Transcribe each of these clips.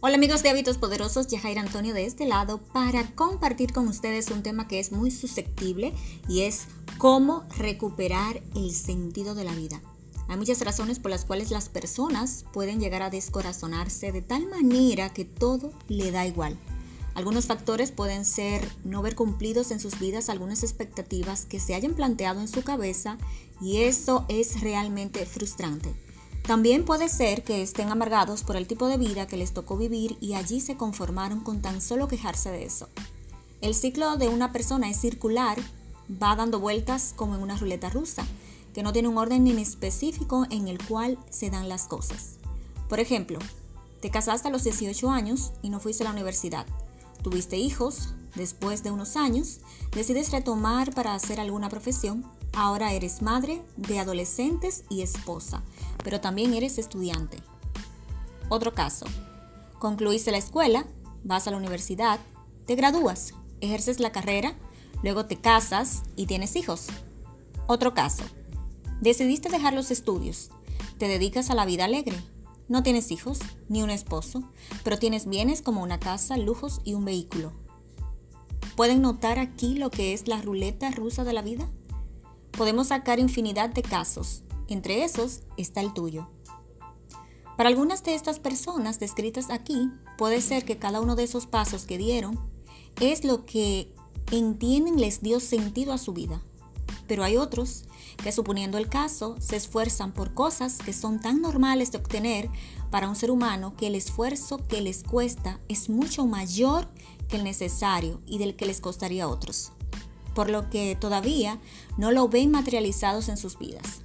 Hola amigos de Hábitos Poderosos, Yajaira Antonio de este lado para compartir con ustedes un tema que es muy susceptible y es cómo recuperar el sentido de la vida. Hay muchas razones por las cuales las personas pueden llegar a descorazonarse de tal manera que todo le da igual. Algunos factores pueden ser no ver cumplidos en sus vidas algunas expectativas que se hayan planteado en su cabeza y eso es realmente frustrante. También puede ser que estén amargados por el tipo de vida que les tocó vivir y allí se conformaron con tan solo quejarse de eso. El ciclo de una persona es circular, va dando vueltas como en una ruleta rusa, que no tiene un orden ni específico en el cual se dan las cosas. Por ejemplo, te casaste a los 18 años y no fuiste a la universidad. Tuviste hijos, después de unos años, decides retomar para hacer alguna profesión Ahora eres madre de adolescentes y esposa, pero también eres estudiante. Otro caso. Concluiste la escuela, vas a la universidad, te gradúas, ejerces la carrera, luego te casas y tienes hijos. Otro caso. Decidiste dejar los estudios, te dedicas a la vida alegre. No tienes hijos ni un esposo, pero tienes bienes como una casa, lujos y un vehículo. ¿Pueden notar aquí lo que es la ruleta rusa de la vida? Podemos sacar infinidad de casos. Entre esos está el tuyo. Para algunas de estas personas descritas aquí, puede ser que cada uno de esos pasos que dieron es lo que entienden les dio sentido a su vida. Pero hay otros que suponiendo el caso se esfuerzan por cosas que son tan normales de obtener para un ser humano que el esfuerzo que les cuesta es mucho mayor que el necesario y del que les costaría a otros por lo que todavía no lo ven materializados en sus vidas.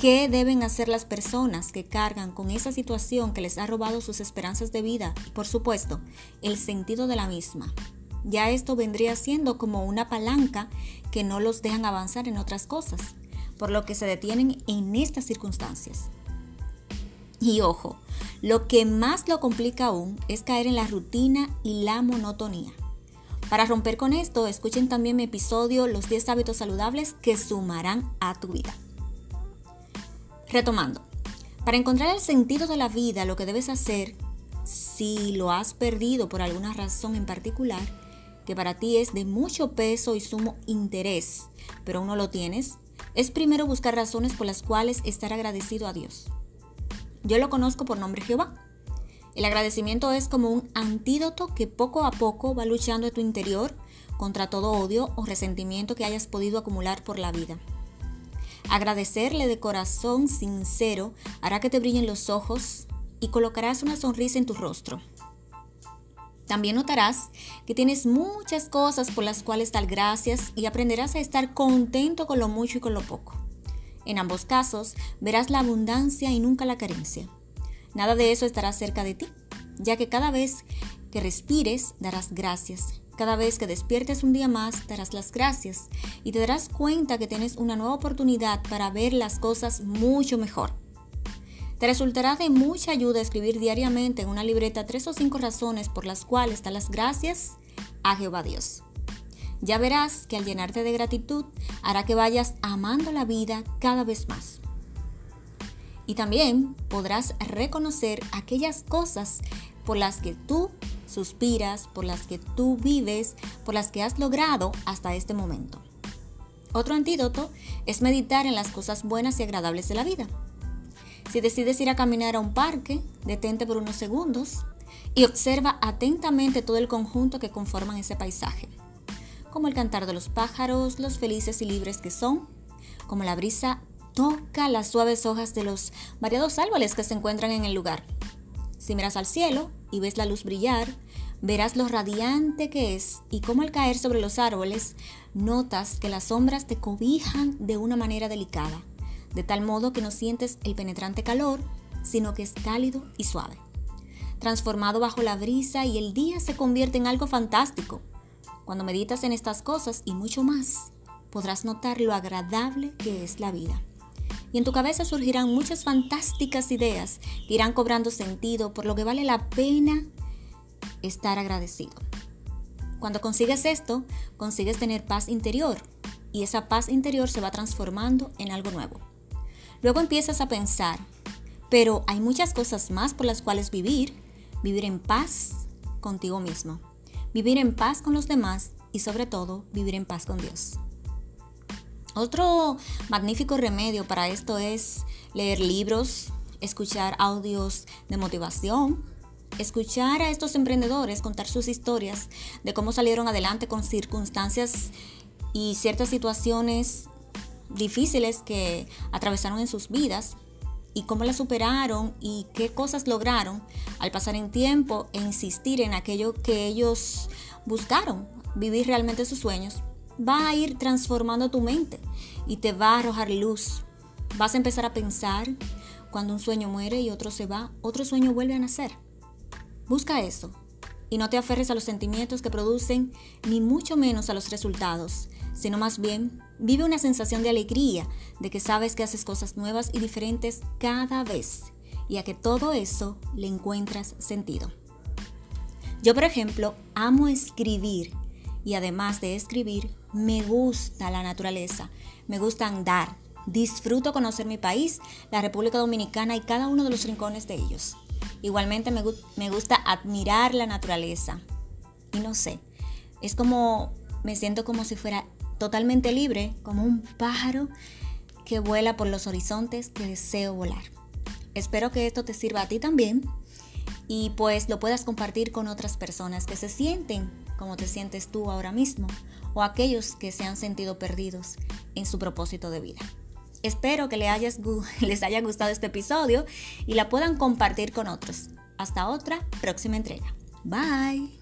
¿Qué deben hacer las personas que cargan con esa situación que les ha robado sus esperanzas de vida y, por supuesto, el sentido de la misma? Ya esto vendría siendo como una palanca que no los dejan avanzar en otras cosas, por lo que se detienen en estas circunstancias. Y ojo, lo que más lo complica aún es caer en la rutina y la monotonía. Para romper con esto, escuchen también mi episodio Los 10 hábitos saludables que sumarán a tu vida. Retomando, para encontrar el sentido de la vida, lo que debes hacer, si lo has perdido por alguna razón en particular, que para ti es de mucho peso y sumo interés, pero aún no lo tienes, es primero buscar razones por las cuales estar agradecido a Dios. Yo lo conozco por nombre Jehová el agradecimiento es como un antídoto que poco a poco va luchando en tu interior contra todo odio o resentimiento que hayas podido acumular por la vida. Agradecerle de corazón sincero hará que te brillen los ojos y colocarás una sonrisa en tu rostro. También notarás que tienes muchas cosas por las cuales dar gracias y aprenderás a estar contento con lo mucho y con lo poco. En ambos casos verás la abundancia y nunca la carencia. Nada de eso estará cerca de ti, ya que cada vez que respires darás gracias. Cada vez que despiertes un día más, darás las gracias y te darás cuenta que tienes una nueva oportunidad para ver las cosas mucho mejor. Te resultará de mucha ayuda escribir diariamente en una libreta tres o cinco razones por las cuales das las gracias a Jehová Dios. Ya verás que al llenarte de gratitud hará que vayas amando la vida cada vez más. Y también podrás reconocer aquellas cosas por las que tú suspiras, por las que tú vives, por las que has logrado hasta este momento. Otro antídoto es meditar en las cosas buenas y agradables de la vida. Si decides ir a caminar a un parque, detente por unos segundos y observa atentamente todo el conjunto que conforman ese paisaje, como el cantar de los pájaros, los felices y libres que son, como la brisa Toca las suaves hojas de los variados árboles que se encuentran en el lugar. Si miras al cielo y ves la luz brillar, verás lo radiante que es y cómo al caer sobre los árboles notas que las sombras te cobijan de una manera delicada, de tal modo que no sientes el penetrante calor, sino que es cálido y suave. Transformado bajo la brisa y el día se convierte en algo fantástico. Cuando meditas en estas cosas y mucho más, podrás notar lo agradable que es la vida y en tu cabeza surgirán muchas fantásticas ideas que irán cobrando sentido, por lo que vale la pena estar agradecido. Cuando consigues esto, consigues tener paz interior y esa paz interior se va transformando en algo nuevo. Luego empiezas a pensar, pero hay muchas cosas más por las cuales vivir, vivir en paz contigo mismo, vivir en paz con los demás y sobre todo vivir en paz con Dios. Otro magnífico remedio para esto es leer libros, escuchar audios de motivación, escuchar a estos emprendedores contar sus historias de cómo salieron adelante con circunstancias y ciertas situaciones difíciles que atravesaron en sus vidas y cómo las superaron y qué cosas lograron al pasar en tiempo e insistir en aquello que ellos buscaron, vivir realmente sus sueños, va a ir transformando tu mente y te va a arrojar luz. Vas a empezar a pensar cuando un sueño muere y otro se va, otro sueño vuelve a nacer. Busca eso y no te aferres a los sentimientos que producen, ni mucho menos a los resultados, sino más bien vive una sensación de alegría, de que sabes que haces cosas nuevas y diferentes cada vez y a que todo eso le encuentras sentido. Yo, por ejemplo, amo escribir y además de escribir, me gusta la naturaleza, me gusta andar, disfruto conocer mi país, la República Dominicana y cada uno de los rincones de ellos. Igualmente me, gusta admirar la naturaleza. Y no sé, es como, me siento como si fuera totalmente libre, como un pájaro que vuela por los horizontes que deseo volar. Espero que esto te sirva a ti también y pues lo puedas compartir con otras personas que se sienten como te sientes tú ahora mismo o aquellos que se han sentido perdidos en su propósito de vida. Espero que les, haya gustado este episodio y la puedan compartir con otros. Hasta otra próxima entrega. Bye.